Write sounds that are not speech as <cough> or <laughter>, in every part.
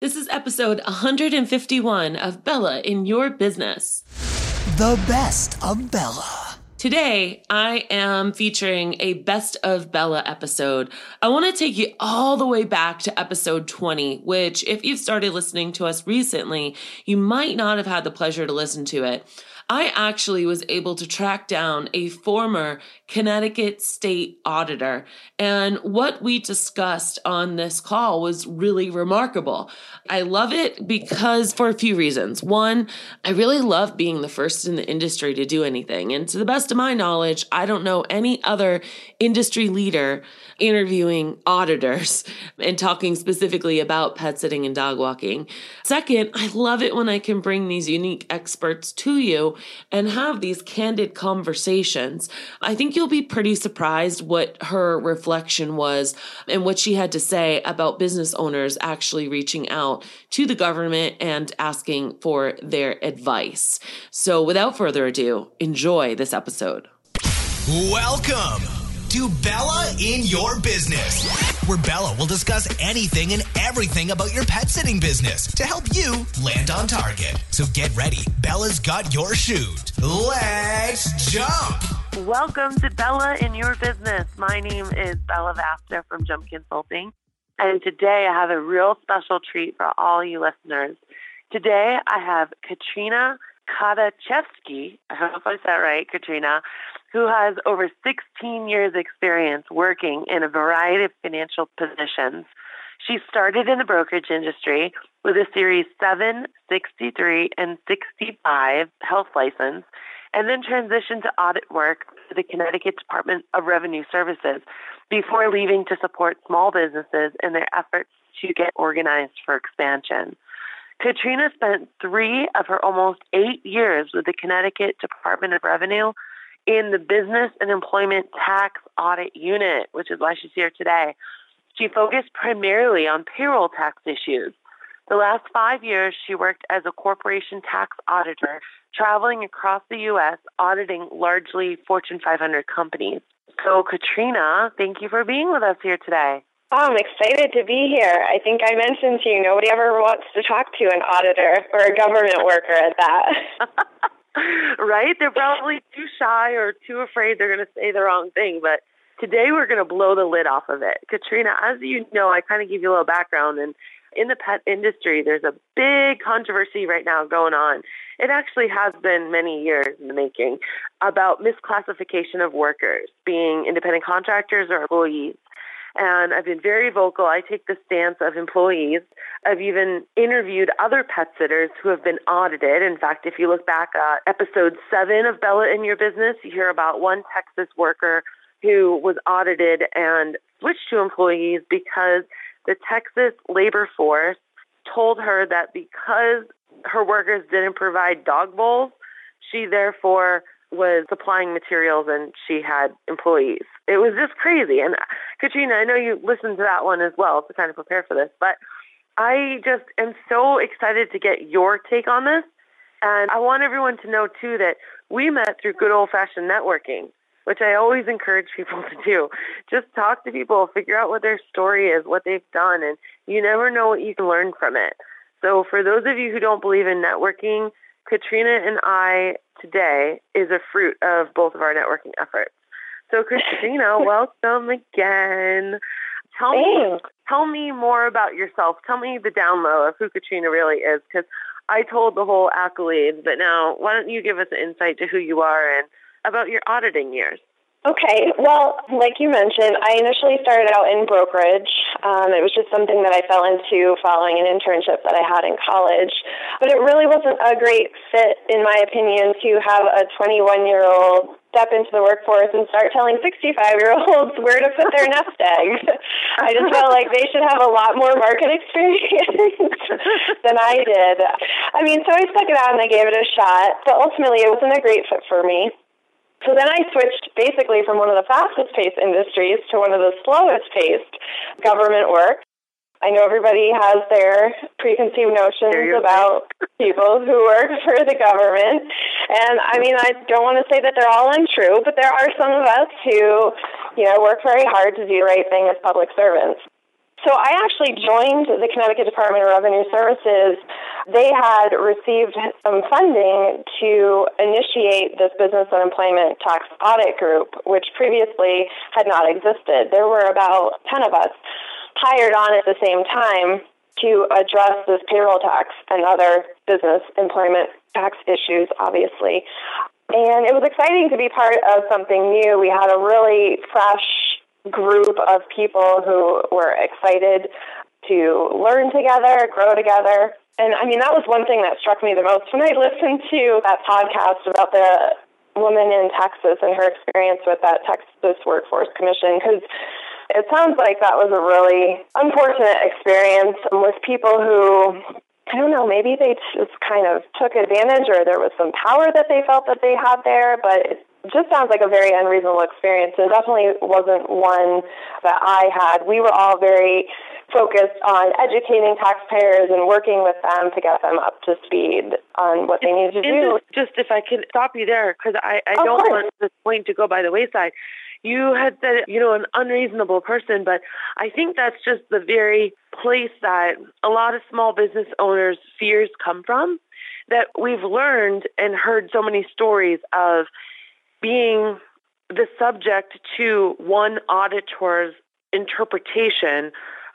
This is episode 151 of Bella in Your Business. The best of Bella. Today, I am featuring a best of Bella episode. I want to take you all the way back to episode 20, which, if you've started listening to us recently, you might not have had the pleasure to listen to it. I actually was able to track down a former Connecticut state auditor. And what we discussed on this call was really remarkable. I love it because for a few reasons. One, I really love being the first in the industry to do anything. And to the best of my knowledge, I don't know any other industry leader interviewing auditors <laughs> and talking specifically about pet sitting and dog walking. Second, I love it when I can bring these unique experts to you and have these candid conversations. I think you'll be pretty surprised what her reflection was and what she had to say about business owners actually reaching out to the government and asking for their advice. So, without further ado, enjoy this episode. Welcome to Bella in Your Business, where Bella will discuss anything and everything about your pet sitting business to help you land on target. So get ready. Bella's got your shoot. Let's jump. Welcome to Bella in Your Business. My name is Bella Vasta from Jump Consulting. And today I have a real special treat for all you listeners. Today I have Katrina Katachevsky. I hope I said that right, Katrina who has over 16 years experience working in a variety of financial positions. She started in the brokerage industry with a Series 7, 63, and 65 health license, and then transitioned to audit work for the Connecticut Department of Revenue Services before leaving to support small businesses in their efforts to get organized for expansion. Katrina spent three of her almost eight years with the Connecticut Department of Revenue in the Business and Employment Tax Audit Unit, which is why she's here today. She focused primarily on payroll tax issues. The last five years, she worked as a corporation tax auditor, traveling across the U.S., auditing largely Fortune 500 companies. So, Katrina, thank you for being with us here today. Oh, I'm excited to be here. I think I mentioned to you, nobody ever wants to talk to an auditor or a government worker at that. <laughs> <laughs> right? They're probably too shy or too afraid they're going to say the wrong thing. But today we're going to blow the lid off of it. Katrina, as you know, I kind of give you a little background. And in the pet industry, there's a big controversy right now going on. It actually has been many years in the making about misclassification of workers being independent contractors or employees. And I've been very vocal. I take the stance of employees. I've even interviewed other pet sitters who have been audited. In fact, if you look back at episode seven of Bella in Your Business, you hear about one Texas worker who was audited and switched to employees because the Texas labor force told her that because her workers didn't provide dog bowls, she therefore was supplying materials and she had employees. It was just crazy. And uh, Katrina, I know you listened to that one as well to kind of prepare for this, but I just am so excited to get your take on this. And I want everyone to know too that we met through good old fashioned networking, which I always encourage people <laughs> to do. Just talk to people, figure out what their story is, what they've done, and you never know what you can learn from it. So for those of you who don't believe in networking, Katrina and I today is a fruit of both of our networking efforts. So, Christina, <laughs> welcome again. Tell me, tell me more about yourself. Tell me the down low of who Katrina really is, because I told the whole accolades, but now why don't you give us an insight to who you are and about your auditing years? Okay, well, like you mentioned, I initially started out in brokerage. Um, it was just something that I fell into following an internship that I had in college. But it really wasn't a great fit, in my opinion, to have a 21 year old step into the workforce and start telling 65 year olds where to put their nest <laughs> egg. I just felt like they should have a lot more market experience <laughs> than I did. I mean, so I stuck it out and I gave it a shot, but ultimately it wasn't a great fit for me. So then I switched basically from one of the fastest paced industries to one of the slowest paced government work. I know everybody has their preconceived notions about people who work for the government. And I mean, I don't want to say that they're all untrue, but there are some of us who, you know, work very hard to do the right thing as public servants. So I actually joined the Connecticut Department of Revenue Services. They had received some funding to initiate this business and employment tax audit group, which previously had not existed. There were about 10 of us hired on at the same time to address this payroll tax and other business employment tax issues, obviously. And it was exciting to be part of something new. We had a really fresh group of people who were excited to learn together, grow together. And I mean, that was one thing that struck me the most when I listened to that podcast about the woman in Texas and her experience with that Texas Workforce Commission, because it sounds like that was a really unfortunate experience with people who I don't know, maybe they just kind of took advantage or there was some power that they felt that they had there, but it just sounds like a very unreasonable experience. It definitely wasn't one that I had. We were all very focused on educating taxpayers and working with them to get them up to speed on what they need to do. Just if I can stop you there, because I, I don't course. want this point to go by the wayside. You had said, you know, an unreasonable person, but I think that's just the very place that a lot of small business owners' fears come from. That we've learned and heard so many stories of being the subject to one auditor's interpretation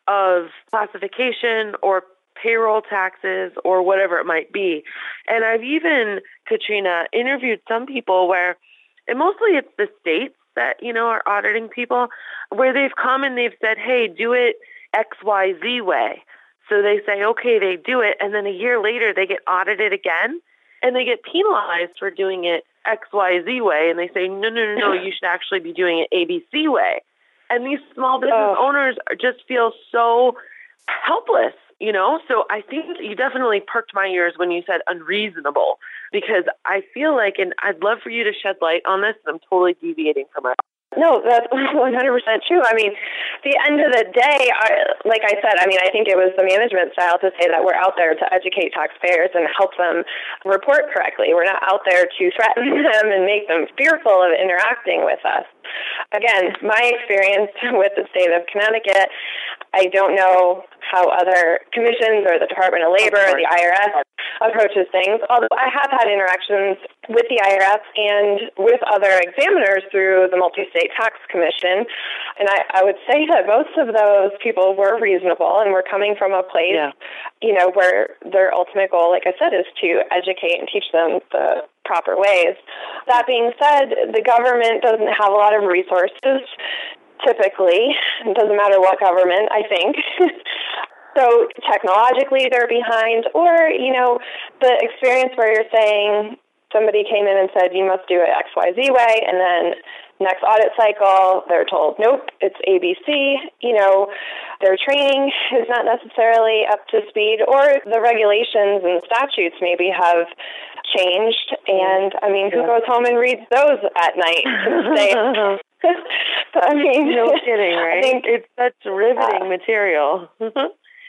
of classification or payroll taxes or whatever it might be. And I've even, Katrina, interviewed some people where, and mostly it's the states that, you know, are auditing people, where they've come and they've said, hey, do it XYZ way. So they say, okay, they do it. And then a year later, they get audited again and they get penalized for doing it XYZ way. And they say, no, no, no, no, you <laughs> should actually be doing it ABC way. And these small business Oh. owners are, just feel so helpless, you know? So I think you definitely perked my ears when you said unreasonable because I feel like, and I'd love for you to shed light on this, and I'm totally deviating from our No, that's <laughs> 100% true. I mean, the end of the day, I, like I said, I mean, I think it was the management style to say that we're out there to educate taxpayers and help them report correctly. We're not out there to threaten <laughs> them and make them fearful of interacting with us. Again, my experience <laughs> with the state of Connecticut, I don't know how other commissions or the Department of Labor or the IRS approaches things, although I have had interactions with the IRS and with other examiners through the Multi State Tax Commission. And I, I would say that most of those people were reasonable and were coming from a place, Yeah. you know, where their ultimate goal, like I said, is to educate and teach them the proper ways. That being said, the government doesn't have a lot of resources typically. It doesn't matter what government, I think. <laughs> so technologically they're behind or, you know, the experience where you're saying somebody came in and said you must do it XYZ way and then next audit cycle they're told nope it's abc you know their training <laughs> is not necessarily up to speed or the regulations and statutes maybe have changed and i mean who goes home and reads those at night <laughs> <laughs> I mean, no kidding, I right? think it's such riveting uh, material.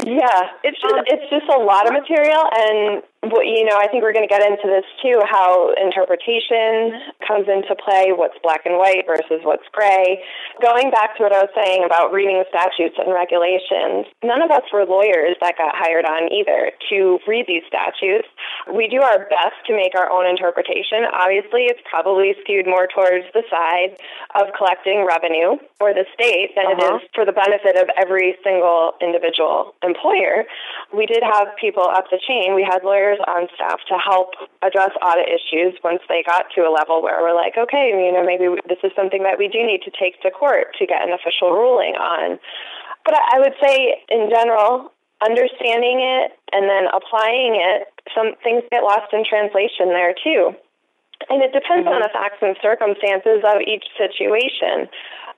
Yeah, it's just it's just a lot of material, and what you know, I think we're going to get into this too. How interpretation comes into play, what's black and white versus what's gray. Going back to what I was saying about reading the statutes and regulations, none of us were lawyers that got hired on either to read these statutes. We do our best to make our own interpretation. Obviously, it's probably skewed more towards the side of collecting revenue for the state than it Uh-huh. is for the benefit of every single individual employer. We did have people up the chain. We had lawyers on staff to help address audit issues once they got to a level where we're like, okay, you know, maybe this is something that we do need to take to court to get an official ruling on. But I I would say, in general, understanding it and then applying it, some things get lost in translation there too. And it depends mm-hmm. on the facts and circumstances of each situation.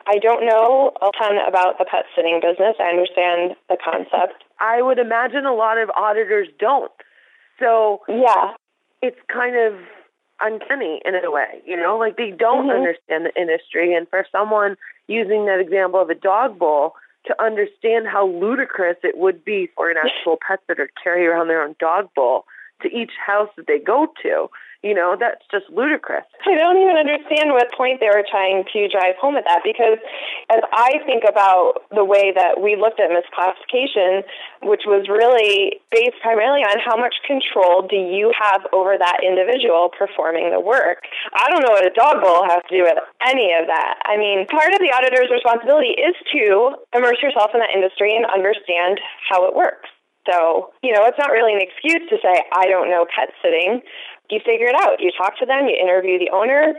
I don't know a ton about the pet sitting business. I understand the concept. I would imagine a lot of auditors don't. So Yeah. it's kind of uncanny in a way, you know, like they don't Mhm. understand the industry. And for someone using that example of a dog bowl to understand how ludicrous it would be for an <laughs> actual pet sitter to carry around their own dog bowl to each house that they go to, You know, that's just ludicrous. I don't even understand what point they were trying to drive home at that because as I think about the way that we looked at misclassification, which was really based primarily on how much control do you have over that individual performing the work. I don't know what a dog bowl has to do with any of that. I mean, part of the auditor's responsibility is to immerse yourself in that industry and understand how it works. So, you know, it's not really an excuse to say, I don't know pet sitting. You figure it out. You talk to them, you interview the owner,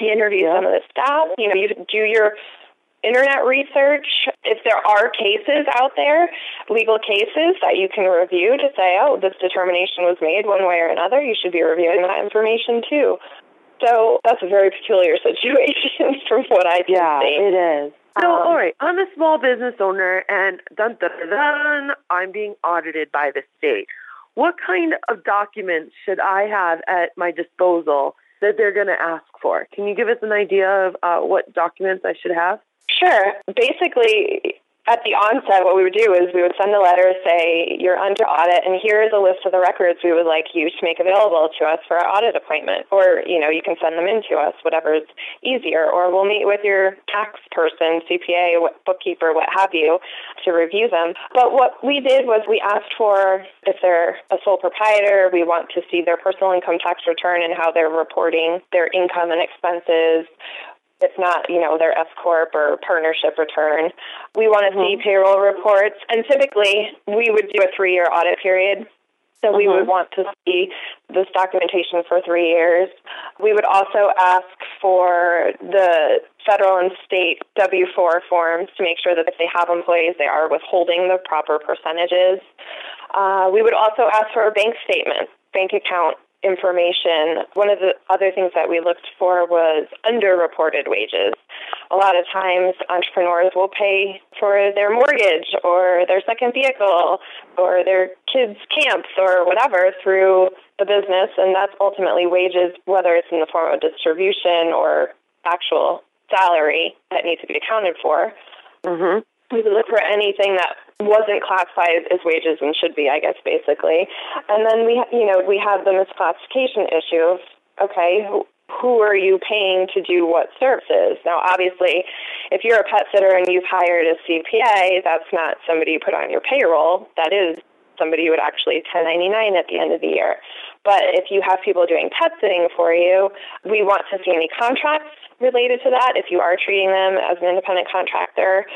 you interview yeah. some of the staff, you know, you do your internet research. If there are cases out there, legal cases that you can review to say, oh, this determination was made one way or another, you should be reviewing that information too. So that's a very peculiar <laughs> situation from what I can yeah, see. it is. So, um, all right, I'm a small business owner, and dun, dun, dun, dun, I'm being audited by the state. What kind of documents should I have at my disposal that they're going to ask for? Can you give us an idea of uh, what documents I should have? Sure. Basically, at the onset, what we would do is we would send a letter, say, you're under audit, and here is a list of the records we would like you to make available to us for our audit appointment. Or, you know, you can send them in to us, whatever's easier. Or we'll meet with your tax person, CPA, bookkeeper, what have you, to review them. But what we did was we asked for, if they're a sole proprietor, we want to see their personal income tax return and how they're reporting their income and expenses if not, you know, their S corp or partnership return. We want to mm-hmm. see payroll reports, and typically we would do a three-year audit period. So mm-hmm. we would want to see this documentation for three years. We would also ask for the federal and state W 4 forms to make sure that if they have employees, they are withholding the proper percentages. Uh, we would also ask for a bank statement, bank account information. One of the other things that we looked for was underreported wages. A lot of times entrepreneurs will pay for their mortgage or their second vehicle or their kids' camps or whatever through the business, and that's ultimately wages, whether it's in the form of distribution or actual salary that needs to be accounted for. Mm-hmm. We would look for anything that wasn't classified as wages and should be, I guess, basically. And then we, you know, we have the misclassification issue. Of, okay, who, who are you paying to do what services? Now, obviously, if you're a pet sitter and you've hired a CPA, that's not somebody you put on your payroll. That is somebody you would actually 1099 at the end of the year. But if you have people doing pet sitting for you, we want to see any contracts related to that if you are treating them as an independent contractor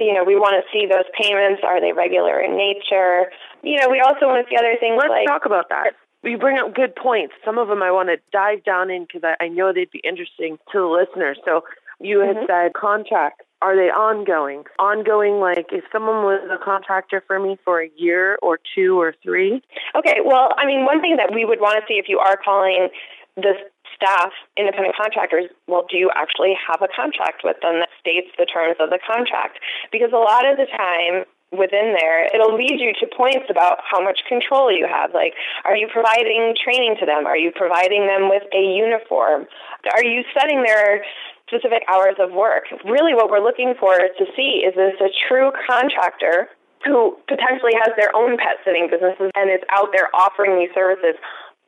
you know, we want to see those payments. Are they regular in nature? You know, we also want to see other things Let's like. talk about that. You bring up good points. Some of them I want to dive down in because I, I know they'd be interesting to the listeners. So you had mm-hmm. said contracts. Are they ongoing? Ongoing, like if someone was a contractor for me for a year or two or three? Okay, well, I mean, one thing that we would want to see if you are calling this staff, independent contractors, well, do you actually have a contract with them that states the terms of the contract? Because a lot of the time, within there, it'll lead you to points about how much control you have. Like, are you providing training to them? Are you providing them with a uniform? Are you setting their specific hours of work? Really, what we're looking for to see is this a true contractor who potentially has their own pet sitting businesses and is out there offering these services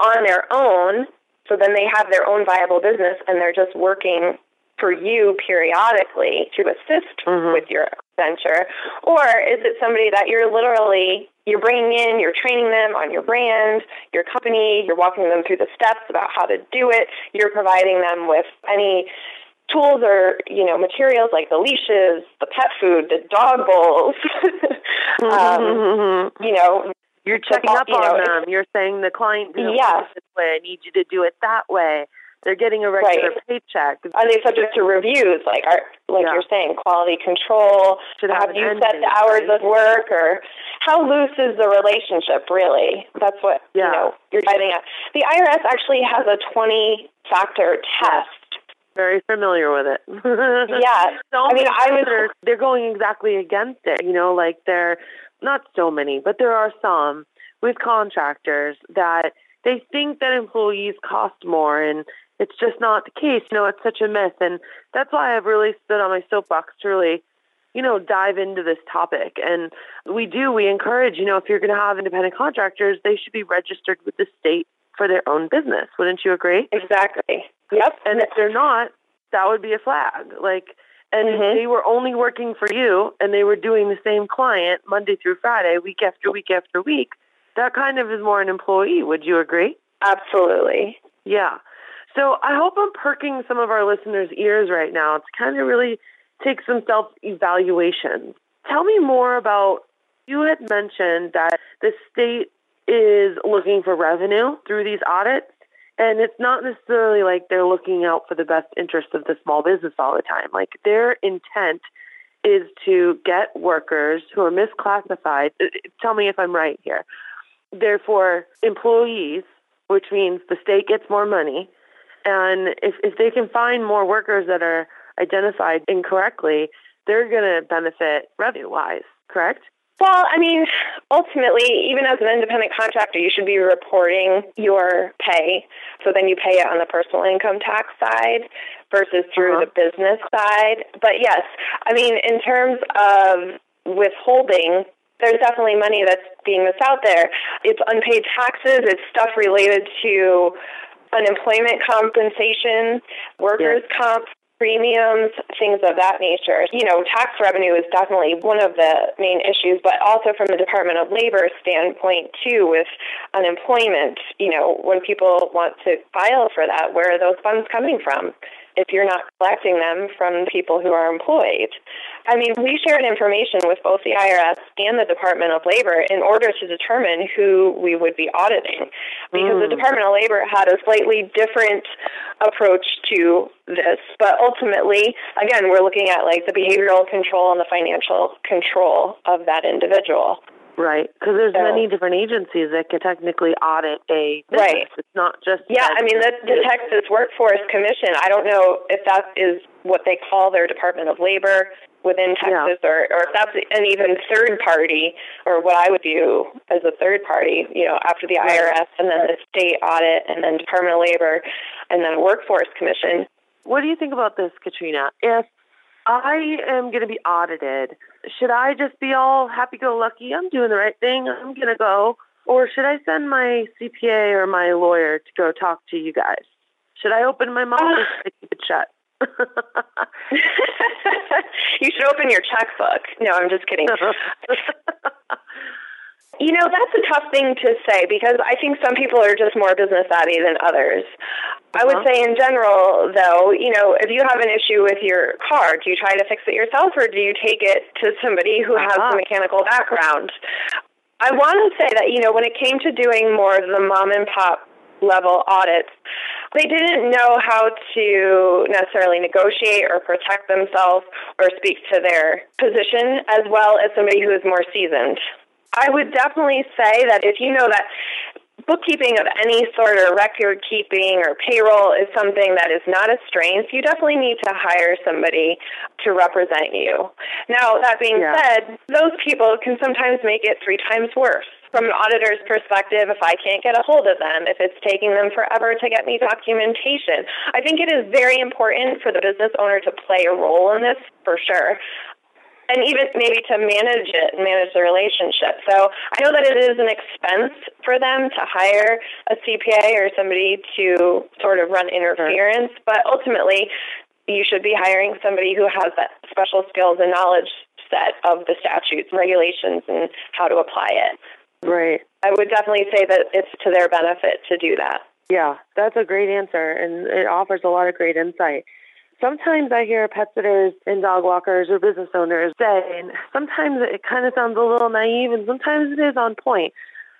on their own so then they have their own viable business and they're just working for you periodically to assist mm-hmm. with your venture. Or is it somebody that you're literally you're bringing in you're training them on your brand your company you're walking them through the steps about how to do it. You're providing them with any tools or you know materials like the leashes the pet food the dog bowls. <laughs> Um, you know you're checking up you on know, them. You're saying the client didn't yes. this way. I need you to do it that way. They're getting a regular right. paycheck. Are they subject to reviews, like are, like yeah. you're saying, quality control? Should have, have you set the hours right? of work, or how loose is the relationship? Really, that's what yeah. you know you're driving at. The IRS actually has a 20 factor test. Very familiar with it. yeah, <laughs> so I mean, I was. They're going exactly against it. You know, like they're not so many, but there are some with contractors that they think that employees cost more and it's just not the case. You know, it's such a myth. And that's why I've really stood on my soapbox to really, you know, dive into this topic. And we do, we encourage, you know, if you're going to have independent contractors, they should be registered with the state for their own business. Wouldn't you agree? Exactly. Yep. And if they're not, that would be a flag. Like, and Mhm. if they were only working for you and they were doing the same client Monday through Friday, week after week after week, that kind of is more an employee. Would you agree? Absolutely. Yeah. So I hope I'm perking some of our listeners' ears right now to kind of really take some self evaluation. Tell me more about you had mentioned that the state is looking for revenue through these audits. And it's not necessarily like they're looking out for the best interest of the small business all the time. Like their intent is to get workers who are misclassified. uh, Tell me if I'm right here. Therefore, employees, which means the state gets more money. And if, if they can find more workers that are identified incorrectly, they're going to benefit revenue wise, correct? Well, I mean, ultimately, even as an independent contractor, you should be reporting your pay. So then you pay it on the personal income tax side versus through Uh-huh. the business side. But yes, I mean, in terms of withholding, there's definitely money that's being missed out there. It's unpaid taxes, it's stuff related to unemployment compensation, workers' comp premiums, things of that nature. You know, tax revenue is definitely one of the main issues, but also from the Department of Labor standpoint too with unemployment, you know, when people want to file for that, where are those funds coming from? If you're not collecting them from people who are employed. I mean, we shared information with both the IRS and the Department of Labor in order to determine who we would be auditing. Because the hmm. Department of Labor had a slightly different approach to this, but ultimately, again, we're looking at like the behavioral control and the financial control of that individual. Right. Because there's So- many different agencies that can technically audit a business. Right. It's not just. Yeah, I mean, the, the Texas Workforce Commission, I don't know if that is what they call their Department of Labor within Yeah. Texas or, or if that's an even third party or what I would view as a third party, you know, after the. IRS and then the state audit and then Department of Labor and then Workforce Commission. What do you think about this, Katrina? If I am going to be audited, should I just be all happy go lucky? I'm doing the right thing. I'm going to go. Or should I send my CPA or my lawyer to go talk to you guys? Should I open my mouth or should I keep it shut? You should open your checkbook. No, I'm just kidding. You know, that's a tough thing to say because I think some people are just more business savvy than others. I would Uh-huh. say, in general, though, you know, if you have an issue with your car, do you try to fix it yourself or do you take it to somebody who has Uh-huh. a mechanical background? I want to say that, you know, when it came to doing more of the mom and pop level audits, they didn't know how to necessarily negotiate or protect themselves or speak to their position as well as somebody who is more seasoned. I would definitely say that if you know that bookkeeping of any sort or record keeping or payroll is something that is not a strength, you definitely need to hire somebody to represent you. Now, that being Yeah. said, those people can sometimes make it three times worse. From an auditor's perspective, if I can't get a hold of them, if it's taking them forever to get me documentation, I think it is very important for the business owner to play a role in this for sure and even maybe to manage it and manage the relationship. So I know that it is an expense for them to hire a CPA or somebody to sort of run interference, but ultimately you should be hiring somebody who has that special skills and knowledge set of the statutes regulations and how to apply it. Right. I would definitely say that it's to their benefit to do that. Yeah, that's a great answer, and it offers a lot of great insight. Sometimes I hear pet sitters and dog walkers or business owners say, and sometimes it kind of sounds a little naive, and sometimes it is on point,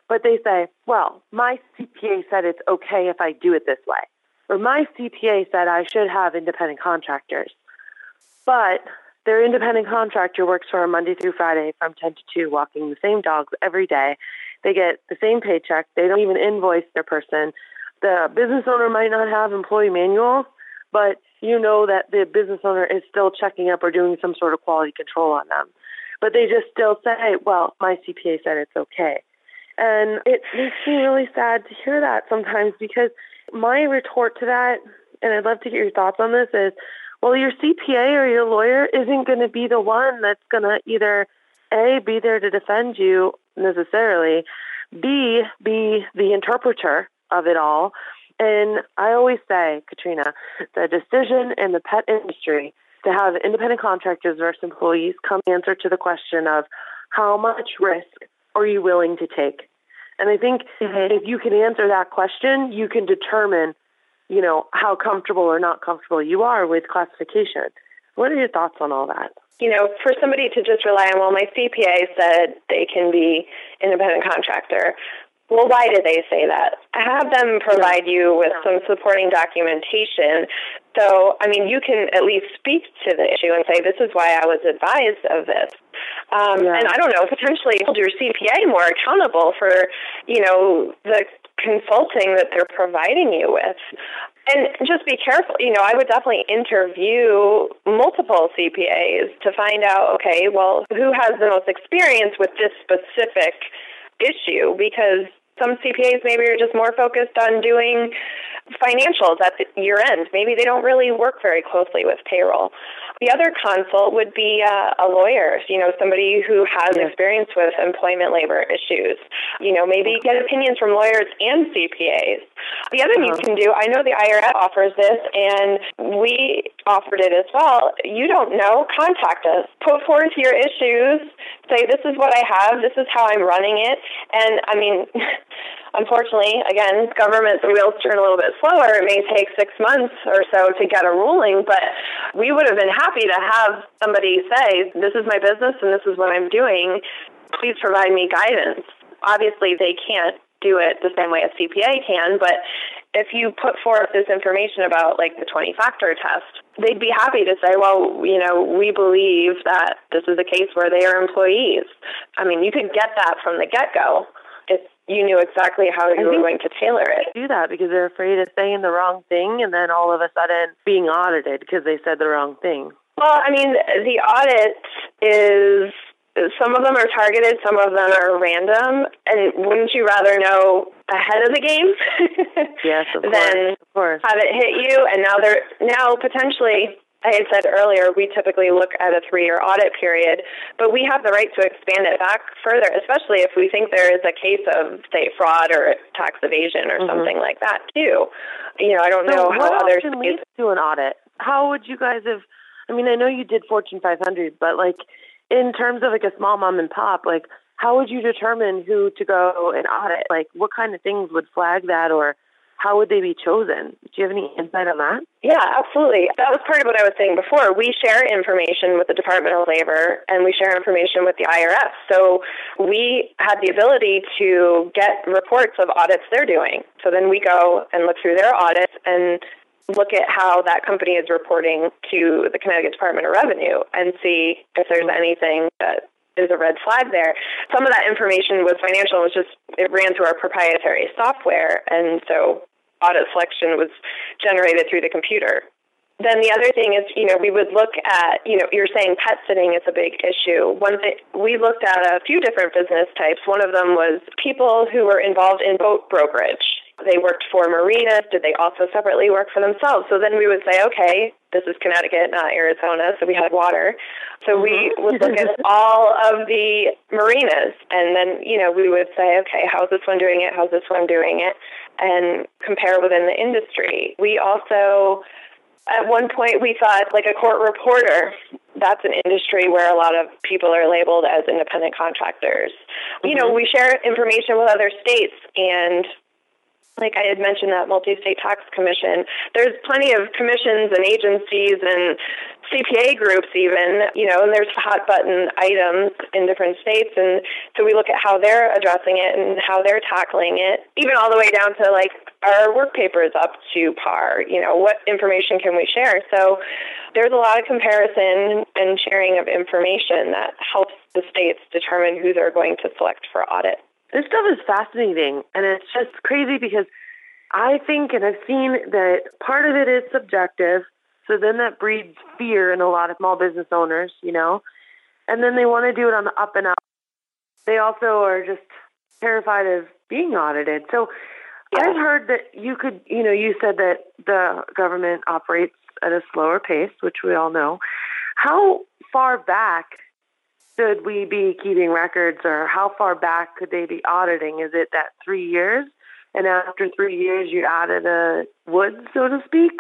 but they say, well, my CPA said it's okay if I do it this way, or my CPA said I should have independent contractors. But their independent contractor works for a Monday through Friday from 10 to 2, walking the same dogs every day. They get the same paycheck. They don't even invoice their person. The business owner might not have employee manuals, but you know that the business owner is still checking up or doing some sort of quality control on them. But they just still say, well, my CPA said it's okay. And it makes me really sad to hear that sometimes because my retort to that, and I'd love to get your thoughts on this, is well, your CPA or your lawyer isn't going to be the one that's going to either A, be there to defend you necessarily, B, be the interpreter of it all. And I always say, Katrina, the decision in the pet industry to have independent contractors versus employees come answer to the question of how much risk are you willing to take? And I think mm-hmm. if you can answer that question, you can determine, you know, how comfortable or not comfortable you are with classification. What are your thoughts on all that? You know, for somebody to just rely on, well, my CPA said they can be independent contractor. Well, why did they say that? Have them provide you with some supporting documentation. So, I mean, you can at least speak to the issue and say, this is why I was advised of this. Um, yeah. And I don't know, potentially hold your CPA more accountable for, you know, the consulting that they're providing you with. And just be careful. You know, I would definitely interview multiple CPAs to find out, okay, well, who has the most experience with this specific issue? Because some CPAs maybe are just more focused on doing financials at the year end. Maybe they don't really work very closely with payroll. The other consult would be uh, a lawyer, you know, somebody who has experience with employment labor issues. You know, maybe get opinions from lawyers and CPAs. The other uh-huh. thing you uh-huh. can do, I know the IRS offers this, and we offered it as well. You don't know, contact us. Put forth your issues. Say, this is what I have. This is how I'm running it. And I mean, <laughs> unfortunately, again, government the wheels turn a little bit slower. It may take six months or so to get a ruling, but we would have been happy to have somebody say, This is my business and this is what I'm doing. Please provide me guidance. Obviously, they can't do it the same way a CPA can, but if you put forth this information about like the 20 factor test, they'd be happy to say, well, you know, we believe that this is a case where they are employees. I mean, you could get that from the get go you knew exactly how you were going to tailor it. Do that because they're afraid of saying the wrong thing and then all of a sudden being audited because they said the wrong thing. Well, I mean, the audit is some of them are targeted, some of them are random. And wouldn't you rather know ahead of the game? <laughs> yes, of course, than of course. have it hit you? And now they're now potentially. I had said earlier, we typically look at a three year audit period, but we have the right to expand it back further, especially if we think there is a case of, say, fraud or tax evasion or mm-hmm. something like that, too. You know, I don't so know how others. What leads to an audit? How would you guys have? I mean, I know you did Fortune 500, but like, in terms of like a small mom and pop, like how would you determine who to go and audit? Like what kind of things would flag that or how would they be chosen? Do you have any insight on that? Yeah, absolutely. That was part of what I was saying before. We share information with the Department of Labor and we share information with the IRS. So we had the ability to get reports of audits they're doing. So then we go and look through their audits and look at how that company is reporting to the Connecticut Department of Revenue and see if there's anything that is a red flag there. Some of that information was financial, it was just it ran through our proprietary software and so audit selection was generated through the computer. Then the other thing is, you know, we would look at, you know, you're saying pet sitting is a big issue. One thing we looked at a few different business types. One of them was people who were involved in boat brokerage they worked for marinas? Did they also separately work for themselves? So then we would say, okay, this is Connecticut, not Arizona, so we had water. So we mm-hmm. would look at <laughs> all of the marinas, and then you know we would say, okay, how's this one doing it? How's this one doing it? And compare within the industry. We also at one point we thought like a court reporter that's an industry where a lot of people are labeled as independent contractors mm-hmm. you know mm-hmm. we share information with other states and like I had mentioned, that multi-state tax commission. There's plenty of commissions and agencies and CPA groups, even you know, and there's hot button items in different states, and so we look at how they're addressing it and how they're tackling it, even all the way down to like our work papers up to par. You know, what information can we share? So there's a lot of comparison and sharing of information that helps the states determine who they're going to select for audit this stuff is fascinating and it's just crazy because I think and I've seen that part of it is subjective. So then that breeds fear in a lot of small business owners, you know, and then they want to do it on the up and up. They also are just terrified of being audited. So yeah. I've heard that you could, you know, you said that the government operates at a slower pace, which we all know. How far back should we be keeping records or how far back could they be auditing? Is it that three years? and after three years you added a wood, so to speak.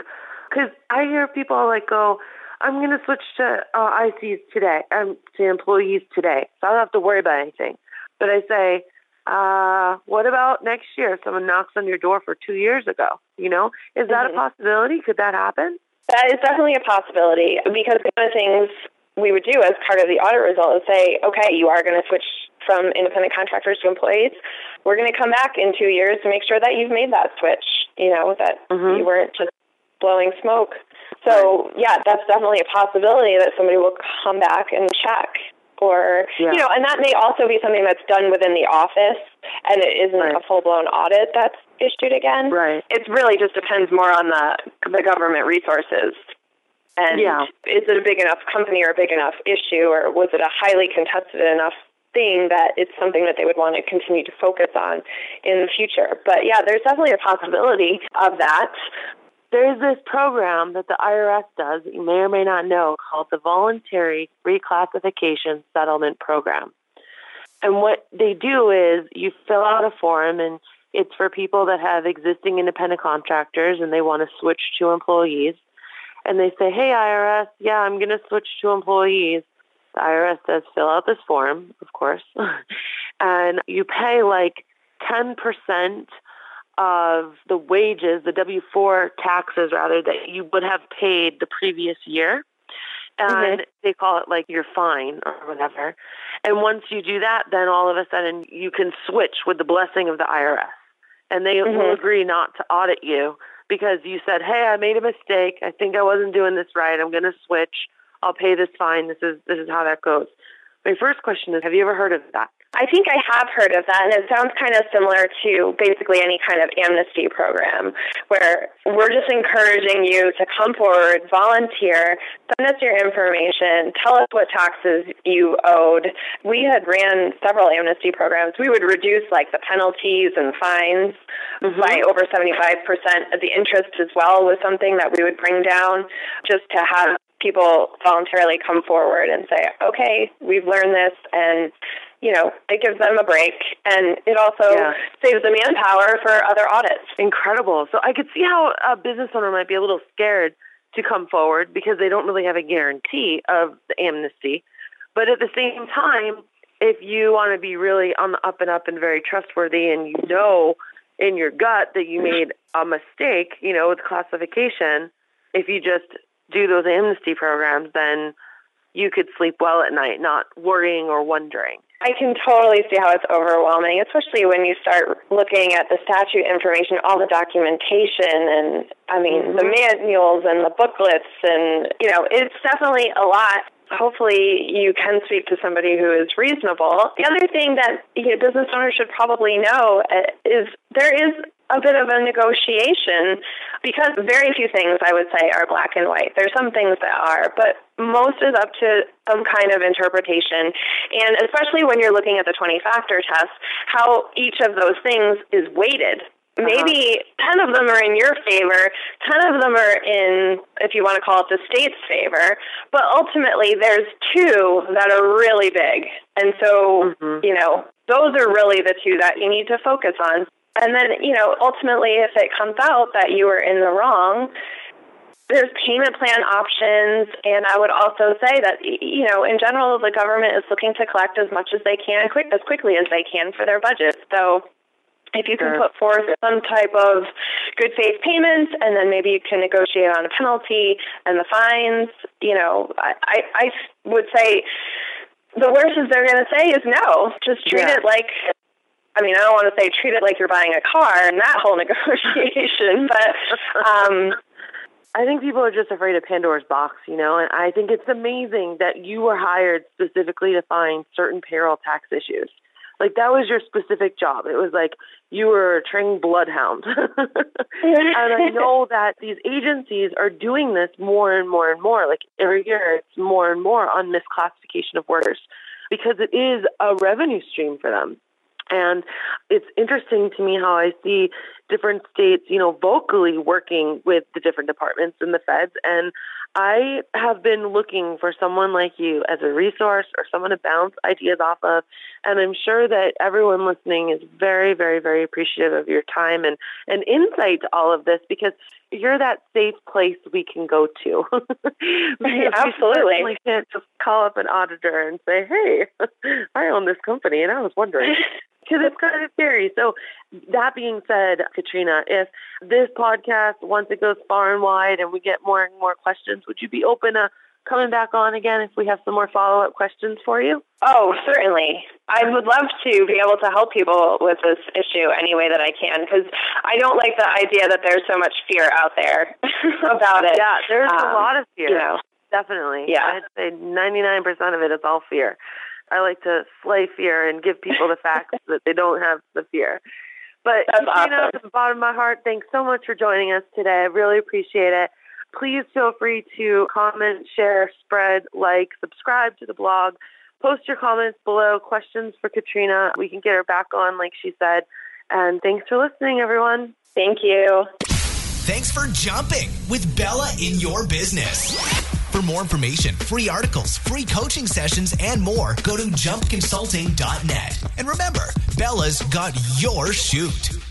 Because I hear people like go, I'm going to switch to uh, ICs today, um, to employees today, so I don't have to worry about anything. But I say, uh, what about next year? Someone knocks on your door for two years ago. You know, is that mm-hmm. a possibility? Could that happen? That is definitely a possibility because one of the things we would do as part of the audit result is say, okay, you are going to switch from independent contractors to employees. We're going to come back in two years to make sure that you've made that switch, you know, that mm-hmm. you weren't just blowing smoke. So, right. yeah, that's definitely a possibility that somebody will come back and check. Or, yeah. you know, and that may also be something that's done within the office and it isn't right. a full blown audit that's issued again. Right. It really just depends more on the, the government resources and yeah. is it a big enough company or a big enough issue, or was it a highly contested enough thing that it's something that they would want to continue to focus on in the future? But yeah, there's definitely a possibility of that. There's this program that the IRS does that you may or may not know called the Voluntary Reclassification Settlement Program. And what they do is you fill out a form and it's for people that have existing independent contractors and they want to switch to employees and they say, hey, IRS, yeah, I'm going to switch to employees. The IRS says, fill out this form, of course, <laughs> and you pay like 10% of the wages, the W 4 taxes, rather, that you would have paid the previous year. And mm-hmm. they call it like your fine or whatever. And once you do that, then all of a sudden you can switch with the blessing of the IRS. And they mm-hmm. will agree not to audit you because you said, "Hey, I made a mistake. I think I wasn't doing this right. I'm going to switch. I'll pay this fine. This is this is how that goes." My first question is, have you ever heard of that? I think I have heard of that, and it sounds kind of similar to basically any kind of amnesty program where we're just encouraging you to come forward, volunteer, send us your information, tell us what taxes you owed. We had ran several amnesty programs. We would reduce like the penalties and fines mm-hmm. by over 75%. The interest as well was something that we would bring down just to have people voluntarily come forward and say, okay, we've learned this and you know, it gives them a break and it also yeah. saves the manpower for other audits. Incredible. So I could see how a business owner might be a little scared to come forward because they don't really have a guarantee of the amnesty. But at the same time, if you want to be really on the up and up and very trustworthy and you know in your gut that you made a mistake, you know, with classification, if you just do those amnesty programs, then you could sleep well at night, not worrying or wondering. I can totally see how it's overwhelming, especially when you start looking at the statute information, all the documentation, and I mean, mm-hmm. the manuals and the booklets, and you know, it's definitely a lot. Hopefully, you can speak to somebody who is reasonable. The other thing that you know, business owners should probably know uh, is there is a bit of a negotiation because very few things I would say are black and white. There's some things that are, but most is up to some kind of interpretation. And especially when you're looking at the 20 factor test, how each of those things is weighted. Uh-huh. Maybe 10 of them are in your favor, 10 of them are in, if you want to call it the state's favor, but ultimately there's two that are really big. And so, mm-hmm. you know, those are really the two that you need to focus on. And then, you know, ultimately, if it comes out that you were in the wrong, there's payment plan options. And I would also say that, you know, in general, the government is looking to collect as much as they can, quick, as quickly as they can for their budget. So if you can put forth some type of good faith payments and then maybe you can negotiate on a penalty and the fines, you know, I, I, I would say the worst is they're going to say is no. Just treat yeah. it like I mean, I don't want to say treat it like you're buying a car and that whole <laughs> negotiation, but um, I think people are just afraid of Pandora's box, you know, and I think it's amazing that you were hired specifically to find certain payroll tax issues. Like that was your specific job. It was like you were a trained bloodhound. <laughs> and I <laughs> know that these agencies are doing this more and more and more. Like every year it's more and more on misclassification of workers because it is a revenue stream for them. And it's interesting to me how I see different states, you know, vocally working with the different departments and the feds. And I have been looking for someone like you as a resource or someone to bounce ideas off of. And I'm sure that everyone listening is very, very, very appreciative of your time and, and insight to all of this because you're that safe place we can go to. <laughs> Absolutely. We can't just call up an auditor and say, hey, <laughs> I own this company and I was wondering. <laughs> Because it's kind of scary. So, that being said, Katrina, if this podcast, once it goes far and wide and we get more and more questions, would you be open to coming back on again if we have some more follow up questions for you? Oh, certainly. I would love to be able to help people with this issue any way that I can because I don't like the idea that there's so much fear out there <laughs> about it. Yeah, there's um, a lot of fear. You know, Definitely. Yeah. I'd say 99% of it is all fear. I like to slay fear and give people the facts <laughs> that they don't have the fear. But That's Katrina, awesome. from the bottom of my heart, thanks so much for joining us today. I really appreciate it. Please feel free to comment, share, spread, like, subscribe to the blog. Post your comments below, questions for Katrina. We can get her back on, like she said. And thanks for listening, everyone. Thank you. Thanks for jumping with Bella in your business. For more information, free articles, free coaching sessions, and more, go to jumpconsulting.net. And remember, Bella's got your chute.